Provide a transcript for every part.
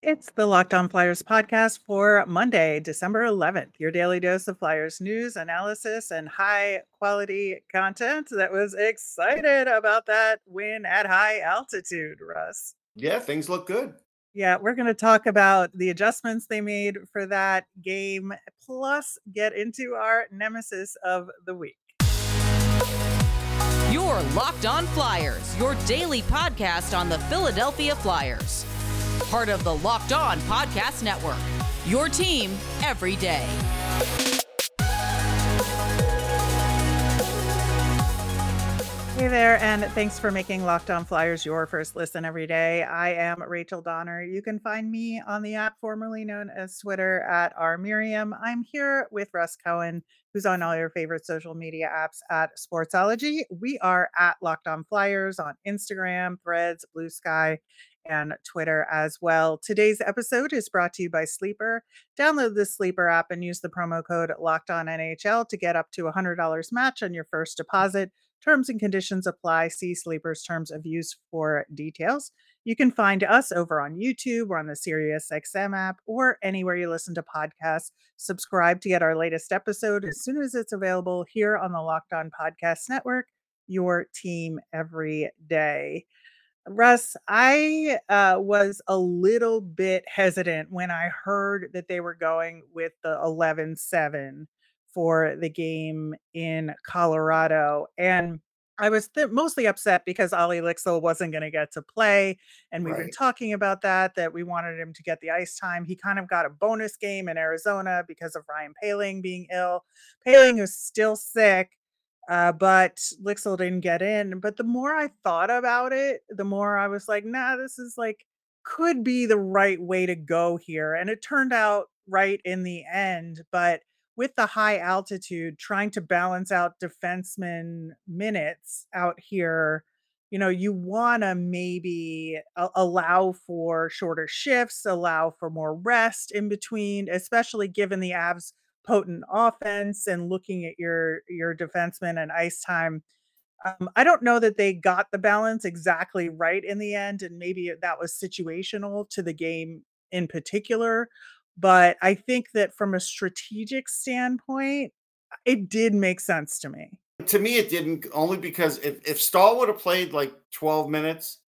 It's the Locked On Flyers podcast for Monday, December 11th. Your daily dose of Flyers news, analysis, and high quality content that was excited about that win at high altitude, Russ. Yeah, things look good. Yeah, we're going to talk about the adjustments they made for that game, plus get into our nemesis of the week. Your Locked On Flyers, your daily podcast on the Philadelphia Flyers part of the Locked On Podcast Network. Your team every day. Hey there, and thanks for making Locked On Flyers your first listen every day. I am Rachel Donner. You can find me on the app formerly known as Twitter at R Miriam. I'm here with Russ Cohen, who's on all your favorite social media apps at Sportsology. We are at Locked On Flyers on Instagram, Threads, Blue Sky, and Twitter as well. Today's episode is brought to you by Sleeper. Download the Sleeper app and use the promo code Locked On NHL to get up to $100 match on your first deposit. Terms and conditions apply. See Sleeper's terms of use for details. You can find us over on YouTube or on the SiriusXM app or anywhere you listen to podcasts. Subscribe to get our latest episode as soon as it's available here on the Locked On Podcast Network. Your team every day. Russ, I uh, was a little bit hesitant when I heard that they were going with the 11 7 for the game in Colorado. And I was th- mostly upset because Ollie Lycksell wasn't going to get to play. And we've right. been talking about that, that we wanted him to get the ice time. He kind of got a bonus game in Arizona because of Ryan Poehling being ill. Poehling is still sick. Uh, but Lycksell didn't get in. But the more I thought about it, the more I was like, nah, this is like, could be the right way to go here. And it turned out right in the end. But with the high altitude, trying to balance out defenseman minutes out here, you know, you want to maybe a- allow for shorter shifts, allow for more rest in between, especially given the Avs potent offense and looking at your your defenseman and ice time. Um, I don't know that they got the balance exactly right in the end, and maybe that was situational to the game in particular. But I think that from a strategic standpoint, it did make sense to me. To me, it didn't only because if, if Staal would have played like 12 minutes,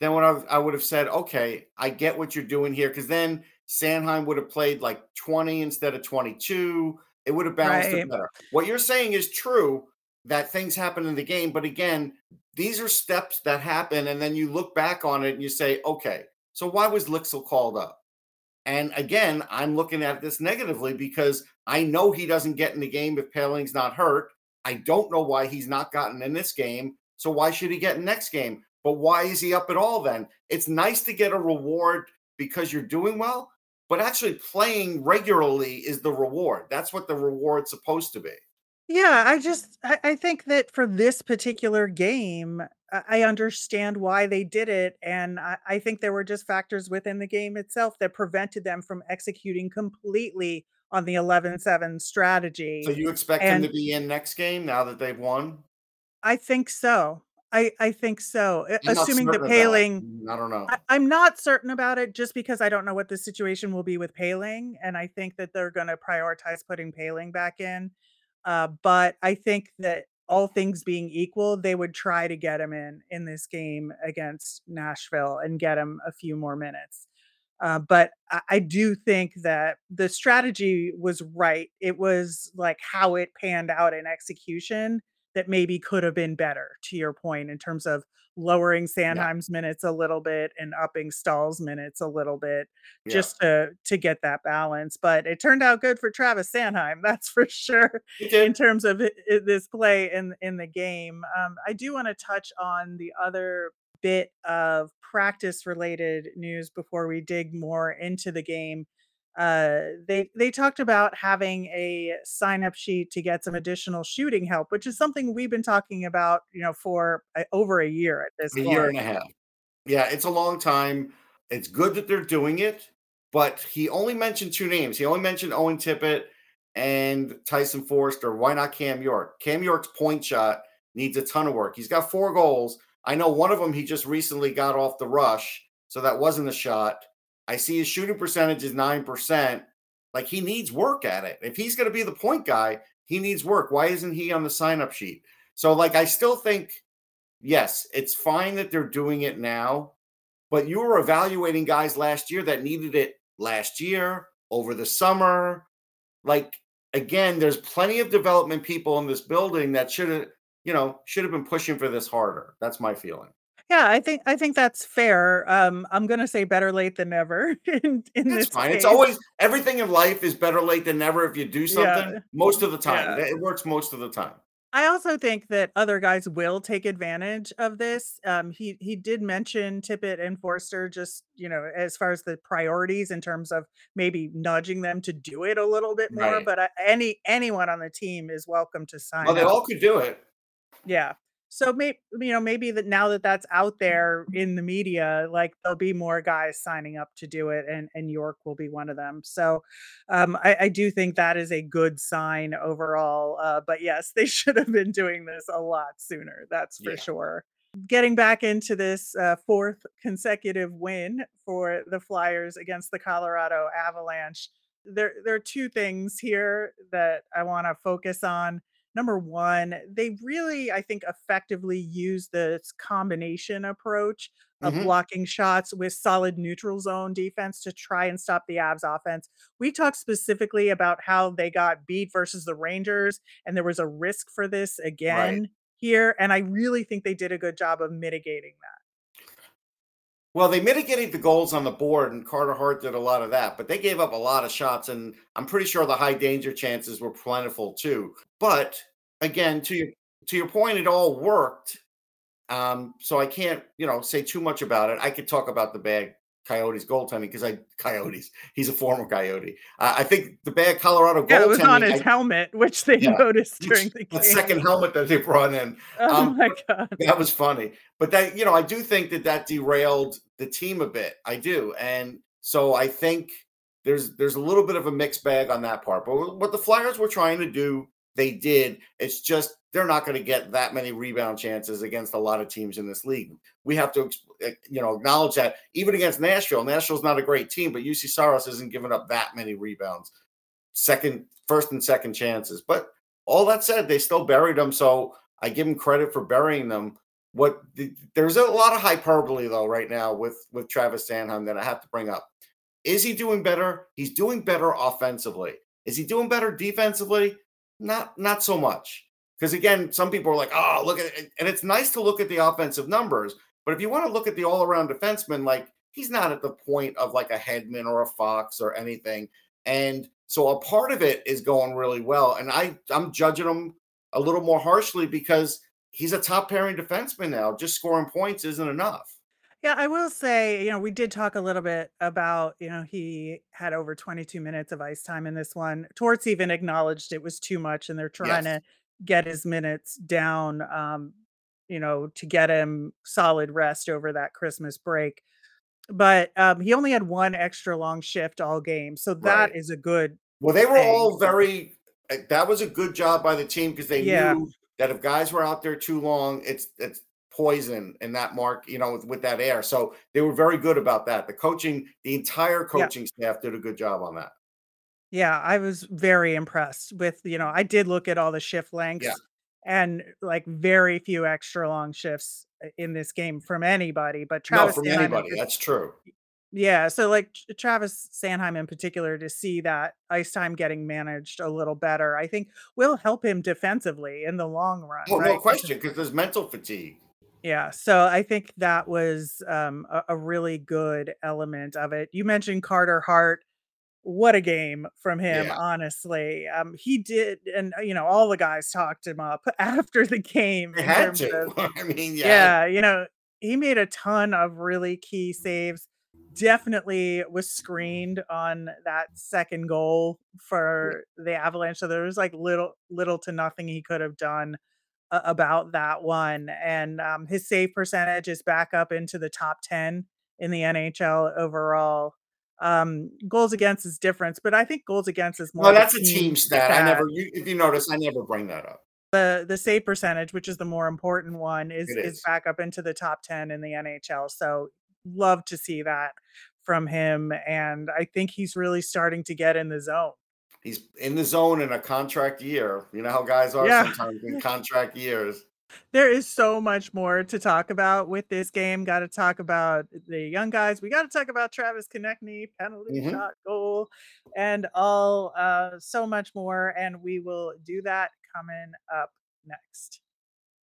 then what I, I would have said, okay, I get what you're doing here. Because then Sanheim would have played like 20 instead of 22. It would have balanced right. it better. What you're saying is true that things happen in the game. But again, these are steps that happen. And then you look back on it and you say, okay, so why was Lycksell called up? And again, I'm looking at this negatively because I know he doesn't get in the game if Poehling's not hurt. I don't know why he's not gotten in this game. So why should he get in next game? But why is he up at all then? It's nice to get a reward because you're doing well, but actually playing regularly is the reward. That's what the reward's supposed to be. Yeah, I just I, think that for this particular game, I understand why they did it. And I, I think there were just factors within the game itself that prevented them from executing completely on the 11-7 strategy. So you expect and them to be in next game now that they've won? I think so. I I think so. I'm Assuming the Poehling mm, I don't know. I, am not certain about it just because I don't know what the situation will be with Poehling. and I think that they're going to prioritize putting Poehling back in. Uh, but I think that all things being equal, they would try to get him in in this game against Nashville and get him a few more minutes. Uh, but I, I do think that the strategy was right. It was like how it panned out in execution that maybe could have been better to your point in terms of lowering Sanheim's yeah. minutes a little bit and upping Staal's minutes a little bit yeah. just to to get that balance. But it turned out good for Travis Sanheim that's for sure. In terms of it, it, this play in in the game, um, I do want to touch on the other bit of practice related news before we dig more into the game uh, they they talked about having a sign up sheet to get some additional shooting help, which is something we've been talking about, you know, for uh, over a year at this a point. year and a half. Yeah, it's a long time. It's good that they're doing it, but he only mentioned two names. He only mentioned Owen Tippett and Tyson Foerster. Why not Cam York? Cam York's point shot needs a ton of work. He's got four goals. I know one of them he just recently got off the rush, so that wasn't a shot. I see his shooting percentage is 9%. Like he needs work at it. If he's going to be the point guy, he needs work. Why isn't he on the sign up sheet? So, like, I still think, yes, it's fine that they're doing it now, but you were evaluating guys last year that needed it last year, over the summer. Like, again, there's plenty of development people in this building that should have, you know, should have been pushing for this harder. That's my feeling. Yeah, I think I think that's fair. Um, I'm gonna say better late than never in, in That's fine. It's always everything in life is better late than never if you do something. Yeah, Most of the time, yeah. it works most of the time. I also think that other guys will take advantage of this. Um, he he did mention Tippett and Foerster, just you know, as far as the priorities in terms of maybe nudging them to do it a little bit more. Right. But uh, any anyone on the team is welcome to sign. Well, they up. all could do it. Yeah. So maybe you know maybe that now that that's out there in the media, like there'll be more guys signing up to do it, and and York will be one of them. So um, I, I do think that is a good sign overall. Uh, but yes, they should have been doing this a lot sooner. That's for Yeah. sure. Getting back into this uh, fourth consecutive win for the Flyers against the Colorado Avalanche, there there are two things here that I want to focus on number one, they really, I think, effectively use this combination approach of Mhm. blocking shots with solid neutral zone defense to try and stop the Avs offense. We talked specifically about how they got beat versus the Rangers, and there was a risk for this Right. again here. And I really think they did a good job of mitigating that. Well, they mitigated the goals on the board, and Carter Hart did a lot of that, but they gave up a lot of shots, and I'm pretty sure the high danger chances were plentiful too. But again, to your to your point, it all worked. Um, so I can't, you know, say too much about it. I could talk about the bad Coyotes goaltending because I Coyotes. He's a former Coyote. Uh, I think the bad Colorado Yeah, it was on his I, helmet, which they yeah, noticed during the the second helmet that they brought in. Oh Um, my god. that was funny. But that, you know, I do think that that derailed the team a bit. I do, and so I think there's there's a little bit of a mixed bag on that part. But what the Flyers were trying to do, they did. It's just they're not going to get that many rebound chances against a lot of teams in this league. We have to, eh, you know, acknowledge that even against Nashville, Nashville's not a great team, but Juuse Saros isn't giving up that many rebounds, second, first, and second chances. But all that said, they still buried them. So I give them credit for burying them. What the, there's a lot of hyperbole though right now with with Travis Sanheim that I have to bring up. Is he doing better? He's doing better offensively. Is he doing better defensively? Not not so much. Because again, some people are like, "Oh, look at it," and it's nice to look at the offensive numbers. But if you want to look at the all-around defenseman, like he's not at the point of like a Hedman or a Fox or anything. And so a part of it is going really well. And I I'm judging him a little more harshly because he's a top pairing defenseman now. Just scoring points isn't enough. Yeah, I will say, you know, we did talk a little bit about, you know, he had over 22 minutes of ice time in this one. Torts even acknowledged it was too much and they're trying Yes. to get his minutes down, um, you know, to get him solid rest over that Christmas break. But um, he only had one extra long shift all game. So that Right. is a good Well, they were thing. all very. uh, That was a good job by the team because they Yeah. knew that if guys were out there too long, it's it's poison in that mark, you know, with, with that air. So they were very good about that. The coaching, the entire Yeah. coaching staff did a good job on that. Yeah, I was very impressed with, you know, I did look at all the shift Yeah. lengths and like very few extra long shifts uh, in this game from anybody, but No, Travis from Sanheim anybody. That's true. yeah, so like Travis Sanheim in particular to see that ice time getting managed a little better, I think will help him defensively in the long run, Oh, right? no question, because there's mental fatigue. Yeah, so I think that was um, a, a really good element of it. You mentioned Carter Hart. What a game from him, Yeah. honestly. Um, he did, and uh, you know, all the guys talked him up after the game They in had terms to. of I mean, yeah. yeah, you know, he made a ton of really key saves. Definitely was screened on that second goal for the Avalanche. So there was like little, little to nothing he could have done a- about that one. And um, his save percentage is back up into the top 10 in the NHL overall. Um, goals against is different, but I think goals against is more Well, that's a team stat. I never, you, if you notice, I never bring that up. the the save percentage, which is the more important one, is It is is. back up into the top 10 in the NHL. So love to see that from him, and I think he's really starting to get in the zone. He's in the zone in a contract year. You know how guys are Yeah. sometimes in contract years. There is so much more to talk about with this game. Gotta talk about the young guys. We gotta talk about Travis Konecny, penalty Mhm. shot, goal, and all, uh, so much more, and we will do that coming up next.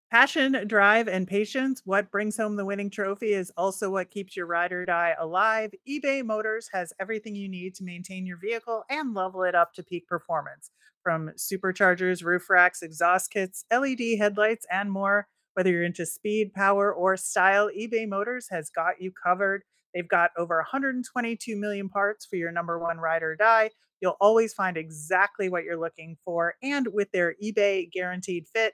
Passion, drive, and patience. What brings home the winning trophy is also what keeps your ride or die alive. eBay Motors has everything you need to maintain your vehicle and level it up to peak performance. From superchargers, roof racks, exhaust kits, LED headlights, and more. Whether you're into speed, power, or style, eBay Motors has got you covered. They've got over 122 million parts for your number one ride or die. You'll always find exactly what you're looking for. And with their eBay guaranteed fit,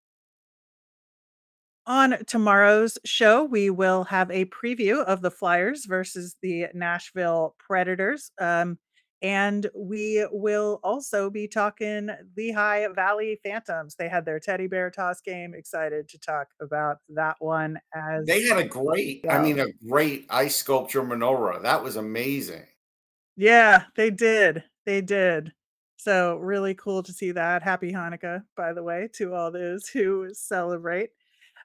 On tomorrow's show, we will have a preview of the Flyers versus the Nashville Predators. Um, and we will also be talking Lehigh Valley Phantoms. They had their teddy bear toss game. Excited to talk about that one as They had a great, I mean, a great ice sculpture menorah. That was amazing. Yeah, they did. They did. So really cool to see that. Happy Hanukkah, by the way, to all those who celebrate.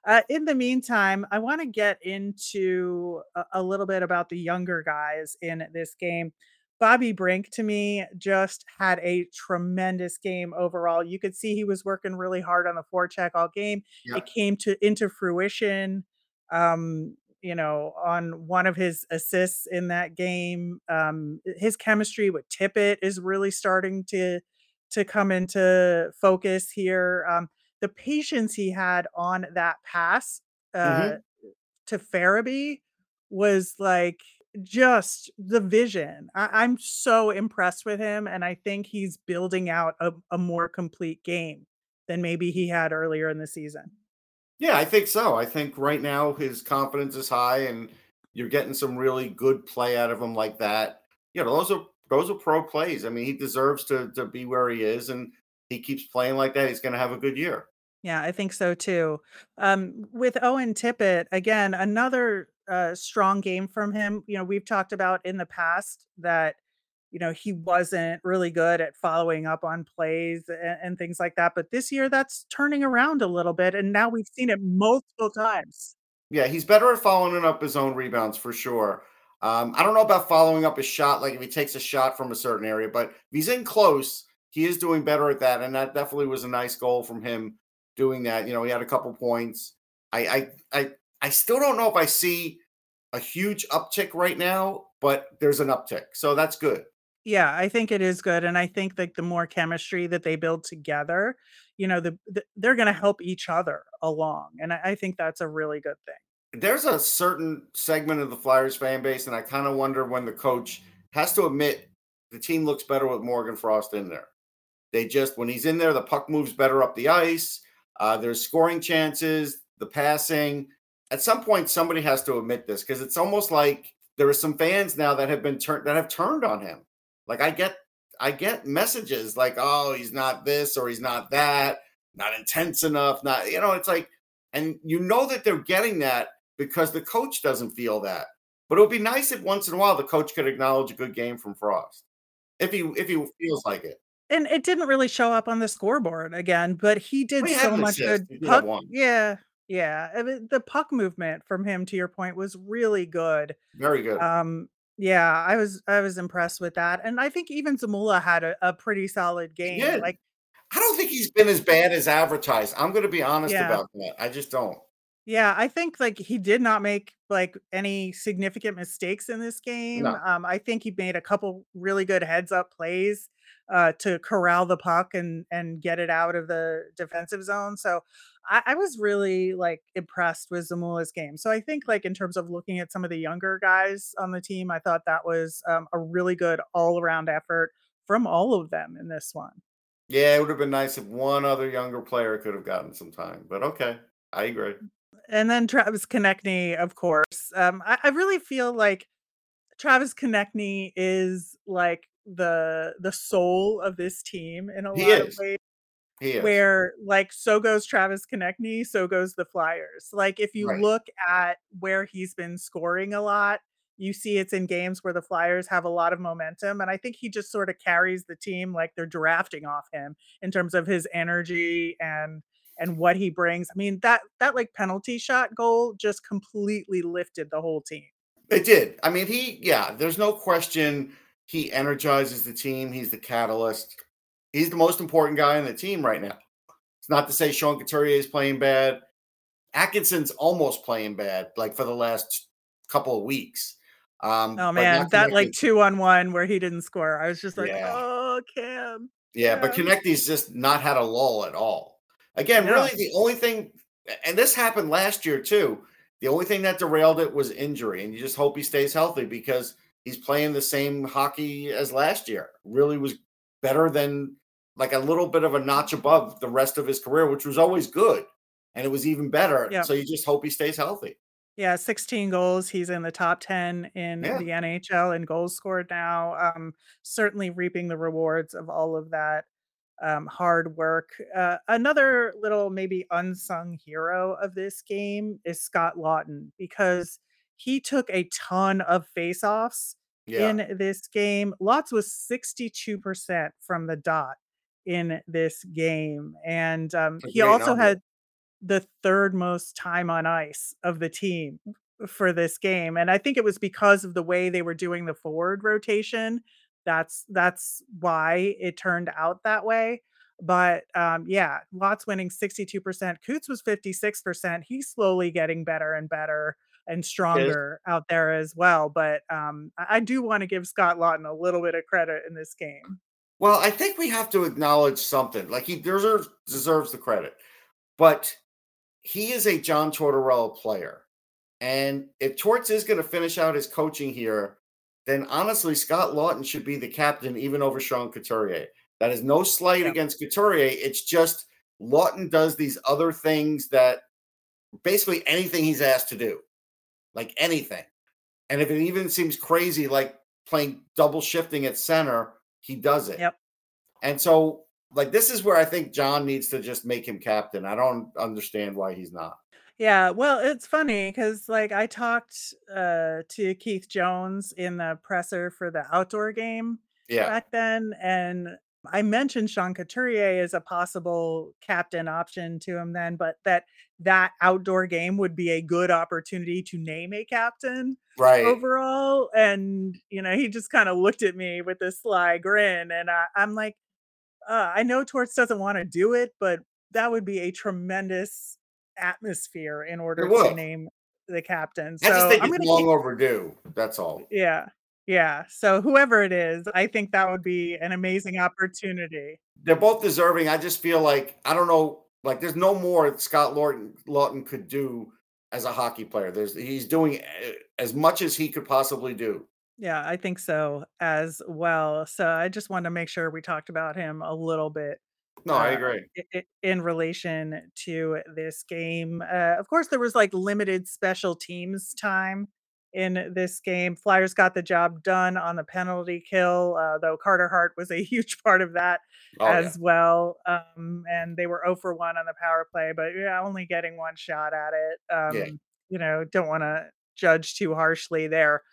Uh, in the meantime, I want to get into a, a little bit about the younger guys in this game. Bobby Brink, to me, just had a tremendous game overall. You could see he was working really hard on the forecheck all game. Yeah. It came to into fruition. Um, you know, on one of his assists in that game. Um, his chemistry with Tippett is really starting to to come into focus here. Um, the patience he had on that pass uh, Mhm. to Farabee was like just the vision. I, I'm so impressed with him, and I think he's building out a, a more complete game than maybe he had earlier in the season. Yeah, I think so. I think right now his confidence is high and you're getting some really good play out of him like that. You know, those are those are pro plays. I mean, he deserves to to be where he is and he keeps playing like that, he's gonna have a good year. Yeah, I think so too. Um, with Owen Tippett, again, another uh, strong game from him. You know, we've talked about in the past that, you know, he wasn't really good at following up on plays and, and things like that. But this year, that's turning around a little bit. And now we've seen it multiple times. Yeah, he's better at following up his own rebounds for sure. Um, I don't know about following up his shot, like if he takes a shot from a certain area, but if he's in close, he is doing better at that. And that definitely was a nice goal from him doing that. You know, he had a couple points. I I I, I still don't know if I see a huge uptick right now, but there's an uptick. So that's good. Yeah, I think it is good. And I think that the more chemistry that they build together, you know, the, the they're going to help each other along. And I, I think that's a really good thing. There's a certain segment of the Flyers fan base, and I kind of wonder when the coach has to admit the team looks better with Morgan Frost in there. They just, when he's in there, the puck moves better up the ice. Uh, there's scoring chances, the passing. At some point, somebody has to admit this because it's almost like there are some fans now that have been turned that have turned on him. Like I get, I get messages like, "Oh, he's not this or he's not that, not intense enough." Not, you know, it's like, and you know that they're getting that because the coach doesn't feel that. But it would be nice if once in a while the coach could acknowledge a good game from Frost, if he if he feels like it. And it didn't really show up on the scoreboard again, but he did had so an much assist. good He did have puck. one. Yeah, yeah. I mean, the puck movement from him, to your point, was really good. Very good. Um, yeah, I was I was impressed with that, and I think even Zamula had a, a pretty solid He game. did. Like, I don't think he's been as bad as advertised. I'm going to be honest yeah, about that. I just don't. Yeah, I think, like, he did not make, like, any significant mistakes in this game. No. Um, I think he made a couple really good heads up plays, uh, to corral the puck and and get it out of the defensive zone. So I, I was really like impressed with Zamula's game. So I think like in terms of looking at some of the younger guys on the team, I thought that was um, a really good all around effort from all of them in this one. Yeah, it would have been nice if one other younger player could have gotten some time, but okay, I agree. And then Travis Konecny, of course. Um, I, I really feel like Travis Konecny is like the the soul of this team in a He lot of ways. He is. Where like so goes Travis Konecny, so goes the Flyers. Like if you Right. look at where he's been scoring a lot, you see it's in games where the Flyers have a lot of momentum. And I think he just sort of carries the team like they're drafting off him in terms of his energy and and what he brings. I mean, that that like penalty shot goal just completely lifted the whole team. It did. I mean, he yeah, there's no question he energizes the team. He's the catalyst. He's the most important guy on the team right now. It's not to say Sean Couturier is playing bad. Atkinson's almost playing bad, like for the last couple of weeks. Um, Oh man, that like two on one where he didn't score. I was just like, Yeah. oh Cam. Yeah, but Yeah. Konecny's just not had a lull at all. Again, No. really the only thing and this happened last year too. The only thing that derailed it was injury, and you just hope he stays healthy because he's playing the same hockey as last year. Really was better than like a little bit of a notch above the rest of his career, which was always good. And it was even better. So you just hope he stays healthy. Yeah, 16 goals. He's in the top 10 in Yeah. the NHL in goals scored now. Um, certainly reaping the rewards of all of that um, hard work. Uh, another little maybe unsung hero of this game is Scott Laughton because he took a ton of faceoffs Yeah. in this game. Lots was 62% from the dot in this game. And um, he also number. had the third most time on ice of the team for this game and i think it was because of the way they were doing the forward rotation that's that's why it turned out that way but um yeah lots winning 62% coots was 56% he's slowly getting better and better and stronger out there as well but um i, do want to give scott laughton a little bit of credit in this game Well, I think we have to acknowledge something. Like he deserves deserves the credit, but he is a John Tortorella player, and if Torts is going to finish out his coaching here, then honestly, Scott Laughton should be the captain even over Sean Couturier. That is no slight Yeah. against Couturier. It's just Laughton does these other things that basically anything he's asked to do, like anything. And if it even seems crazy, like playing double shifting at center, he does it. Yep. And so, like, this is where I think John needs to just make him captain. I don't understand why he's not. Yeah, well, it's funny because like I talked uh to Keith Jones in the presser for the outdoor game Yeah. back then, and I mentioned Sean Couturier as a possible captain option to him then, but that that outdoor game would be a good opportunity to name a captain Right. overall. And you know, he just kind of looked at me with this sly grin, and I, I'm like, uh, I know Torts doesn't want to do it, but that would be a tremendous atmosphere in order to name the captain. I just think I'm it's long keep, overdue. That's all. yeah, yeah. So whoever it is, I think that would be an amazing opportunity. They're both deserving. I just feel like I don't know. Like, there's no more Scott Laughton Laughton could do as a hockey player. There's he's doing eh, as much as he could possibly do. Yeah, I think so as well. So I just wanted to make sure we talked about him a little bit No, I uh, agree. i- i- in relation to this game. Uh, of course, there was like limited special teams time in this game. Flyers got the job done on the penalty kill, uh, though Carter Hart was a huge part of that Oh yeah. as well. Um, and they were 0 for 1 on the power play, but yeah, only getting one shot at it. Yeah. Um, you know, don't want to judge too harshly there.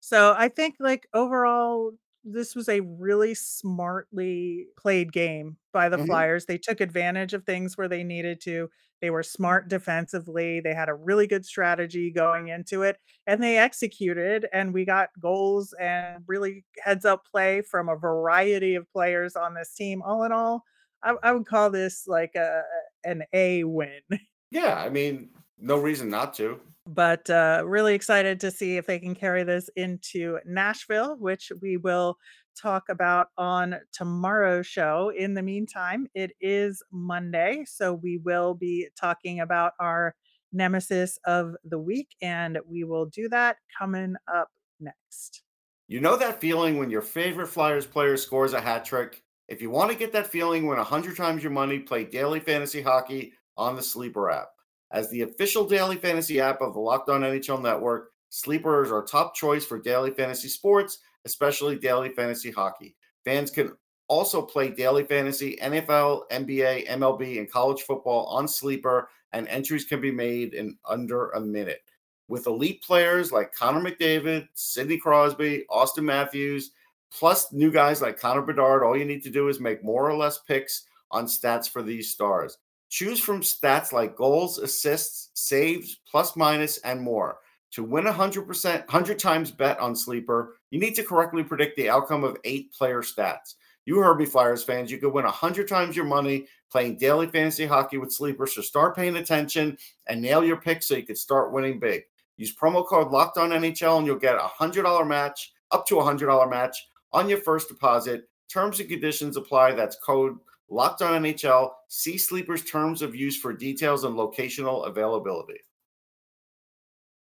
So I think like overall, this was a really smartly played game by the Mhm. Flyers. They took advantage of things where they needed to. They were smart defensively. They had a really good strategy going into it and they executed and we got goals and really heads up play from a variety of players on this team. All in all, I, I would call this like a an A win. Yeah. I mean, no reason not to. but uh, really excited to see if they can carry this into Nashville, which we will talk about on tomorrow's show. In the meantime, it is Monday, so we will be talking about our nemesis of the week, and we will do that coming up next. You know that feeling when your favorite Flyers player scores a hat trick If you want to get that feeling, win 100 times your money, play daily fantasy hockey on the Sleeper app. As the official daily fantasy app of the Locked On NHL Network, Sleeper is our top choice for daily fantasy sports, especially daily fantasy hockey. Fans can also play daily fantasy, NFL, NBA, MLB, and college football on Sleeper, and entries can be made in under a minute. With elite players like Connor McDavid, Sidney Crosby, Auston Matthews, plus new guys like Connor Bedard, all you need to do is make more or less picks on stats for these stars. Choose from stats like goals, assists, saves, plus minus, and more. To win 100%, 100 times bet on Sleeper, you need to correctly predict the outcome of eight player stats. You heard me, Flyers fans. You could win 100 times your money playing daily fantasy hockey with Sleeper. So start paying attention and nail your picks so you can start winning big. Use promo code Locked On NHL and you'll get a $100 match, up to a $100 match on your first deposit. Terms and conditions apply. That's code Locked On NHL. See Sleeper's terms of use for details and locational availability.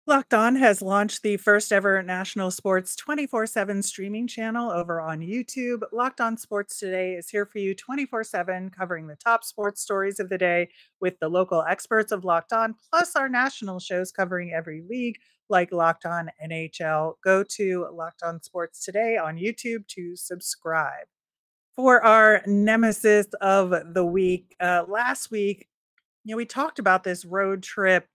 Locked On has launched the first ever national sports 24 7 streaming channel over on YouTube. Locked On Sports Today is here for you 24 7, covering the top sports stories of the day with the local experts of Locked On, plus our national shows covering every league like Locked On NHL. Go to Locked On Sports Today on YouTube to subscribe. For our nemesis of the week, uh, last week, you know, we talked about this road trip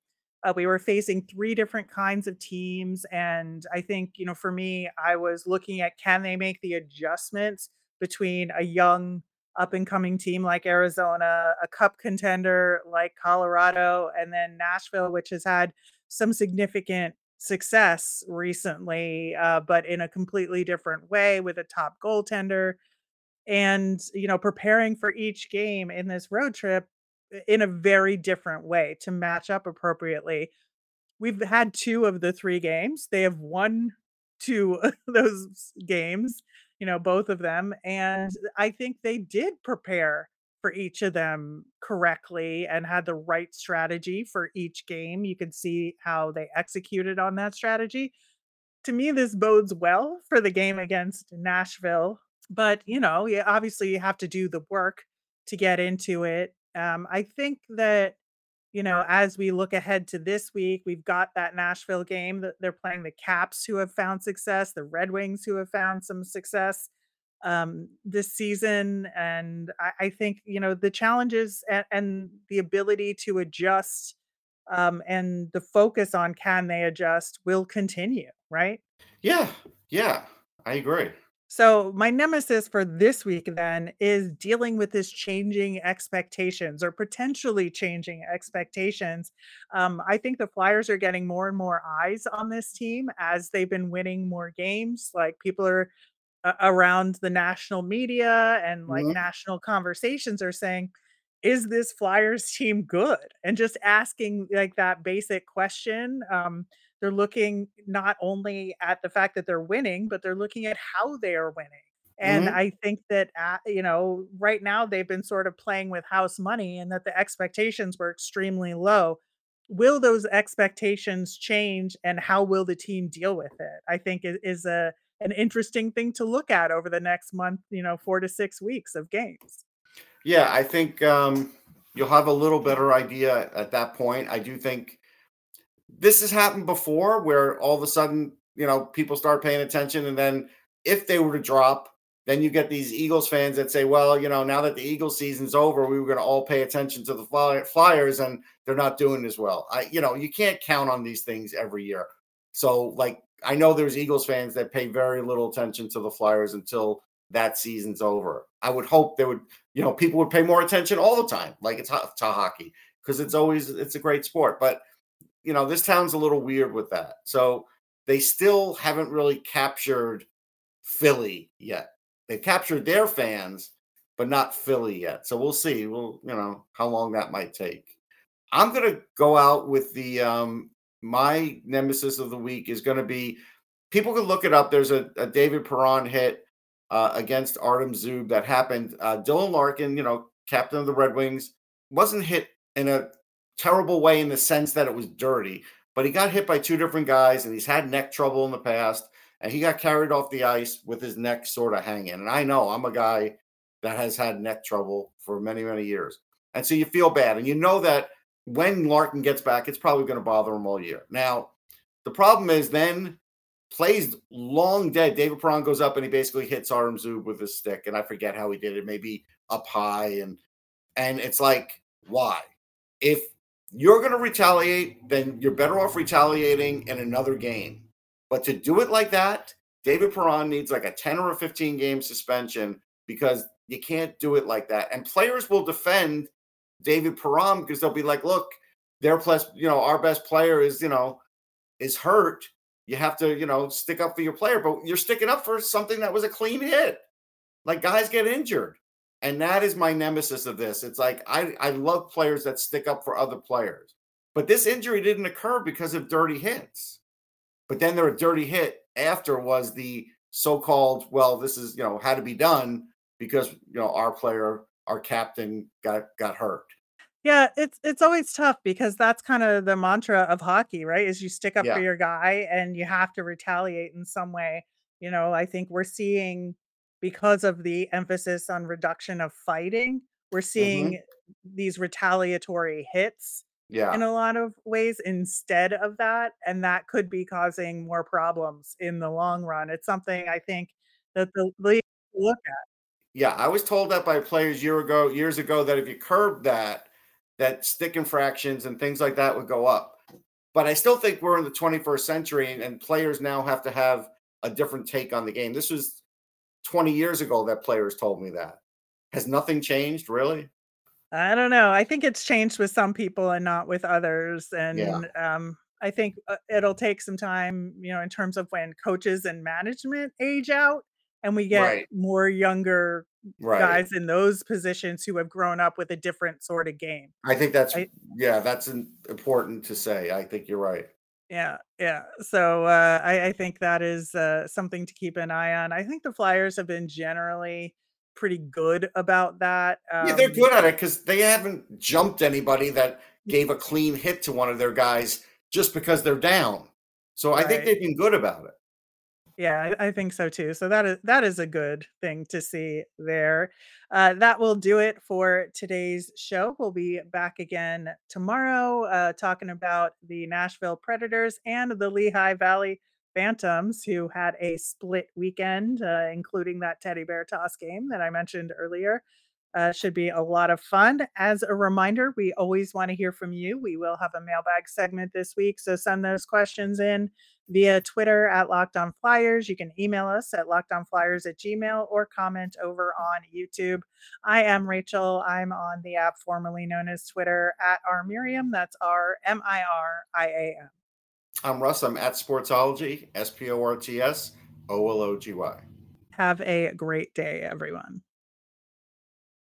uh, we were facing three different kinds of teams. And I think, you know, for me, I was looking at can they make the adjustments between a young up and coming team like Arizona, a cup contender like Colorado, and then Nashville, which has had some significant success recently, uh, but in a completely different way with a top goaltender. And, you know, preparing for each game in this road trip, in a very different way to match up appropriately. We've had 2 of the 3 games. They have won 2 of those games, you know, both of them, and I think they did prepare for each of them correctly and had the right strategy for each game. You can see how they executed on that strategy. To me, this bodes well for the game against Nashville, but, you know, obviously you have to do the work to get into it um, I think that, you know, as we look ahead to this week, we've got that Nashville game that they're playing the Caps who have found success, the Red Wings who have found some success um, this season. And I, I think, you know, the challenges and, and the ability to adjust um, and the focus on can they adjust will continue, right? Yeah. Yeah. I agree. So, my nemesis for this week then is dealing with this changing expectations or potentially changing expectations. Um, I think the Flyers are getting more and more eyes on this team as they've been winning more games. Like people are uh, around the national media and like Mhm. national conversations are saying, is this Flyers team good? And just asking like that basic question. Um, they're looking not only at the fact that they're winning, but they're looking at how they are winning. And Mhm. I think that, uh, you know, right now they've been sort of playing with house money and that the expectations were extremely low. Will those expectations change and how will the team deal with it? I think is, is a an interesting thing to look at over the next month, you know, 4 to 6 weeks of games. Yeah, I think um, you'll have a little better idea at that point. I do think this has happened before where all of a sudden, you know, people start paying attention. And then if they were to drop, then you get these Eagles fans that say, well, you know, now that the Eagles season's over, we were going to all pay attention to the Fly- Flyers and they're not doing as well. I, you know, you can't count on these things every year. So, like, I know there's Eagles fans that pay very little attention to the Flyers until that season's over. I would hope they would, you know, people would pay more attention all the time, like it's to hockey, because it's always it's a great sport. But you know, this town's a little weird with that. So they still haven't really captured Philly yet. They've captured their fans, but not Philly yet. So we'll see. We'll, you know, how long that might take. I'm gonna go out with the um my nemesis of the week is gonna be people can look it up. There's a, a David Perron hit uh, against Artem Zub that happened. Uh, Dylan Larkin, you know, captain of the Red Wings, wasn't hit in a terrible way in the sense that it was dirty, but he got hit by two different guys and he's had neck trouble in the past. And he got carried off the ice with his neck sort of hanging. And I know I'm a guy that has had neck trouble for many, many years. And so you feel bad. And you know that when Larkin gets back, it's probably going to bother him all year. Now, the problem is then plays long dead. David Perron goes up and he basically hits Artem Zub with his stick. And I forget how he did it, maybe up high. And and it's like, why? If you're going to retaliate, then you're better off retaliating in another game. But to do it like that, David Perron needs like a 10 or a 15 game suspension because you can't do it like that. And players will defend David Perron because they'll be like, look, their plus, you know, our best player is, you know, is hurt. You have to, you know, stick up for your player, but you're sticking up for something that was a clean hit. Like guys get injured. And that is my nemesis of this. It's like I, I love players that stick up for other players. But this injury didn't occur because of dirty hits. But then there a dirty hit after was the so-called, well, this is, you know, had to be done because, you know, our player, our captain got got hurt. Yeah, it's it's always tough because that's kind of the mantra of hockey, right? Is you stick up Yeah. for your guy and you have to retaliate in some way. You know, I think we're seeing because of the emphasis on reduction of fighting, we're hmm seeing these retaliatory hits in a lot of ways instead of that, and that could be causing more problems in the long run. It's something I think that the league look at. Yeah. I was told that by players year ago, years ago, that if you curb that, that stick infractions and things like that would go up. But I still think we're in the 21st century and, and players now have to have a different take on the game. This was 20 years ago that players told me that. Has nothing changed, really? I don't know. I think it's changed with some people and not with others. Yeah. And um, I think uh, it'll take some time, you know, in terms of when coaches and management age out and we get Right. more younger Right. guys in those positions who have grown up with a different sort of game. I think that's I, yeah, that's important to say. I think you're right. Yeah, yeah. So uh, I, I think that is uh, something to keep an eye on. I think the Flyers have been generally pretty good about that. Yeah, they're Um, good at it because they haven't jumped anybody that gave a clean hit to one of their guys just because they're down. So I think right. they've been good about it. Yeah, I, think so too. So that is that is a good thing to see there. Uh, that will do it for today's show. We'll be back again tomorrow, uh, talking about the Nashville Predators and the Lehigh Valley Phantoms, who had a split weekend, uh, including that teddy bear toss game that I mentioned earlier. Uh, should be a lot of fun. As a reminder, we always want to hear from you. We will have a mailbag segment this week, so send those questions in via Twitter at Locked On Flyers. You can email us at lockedonflyers at gmail or comment over on YouTube. I am Rachel. I'm on the app formerly known as Twitter at R Miriam. That's R M I R I A M. I'm Russ. I'm at Sportsology, S P O R T S O L O G Y. Have a great day, everyone.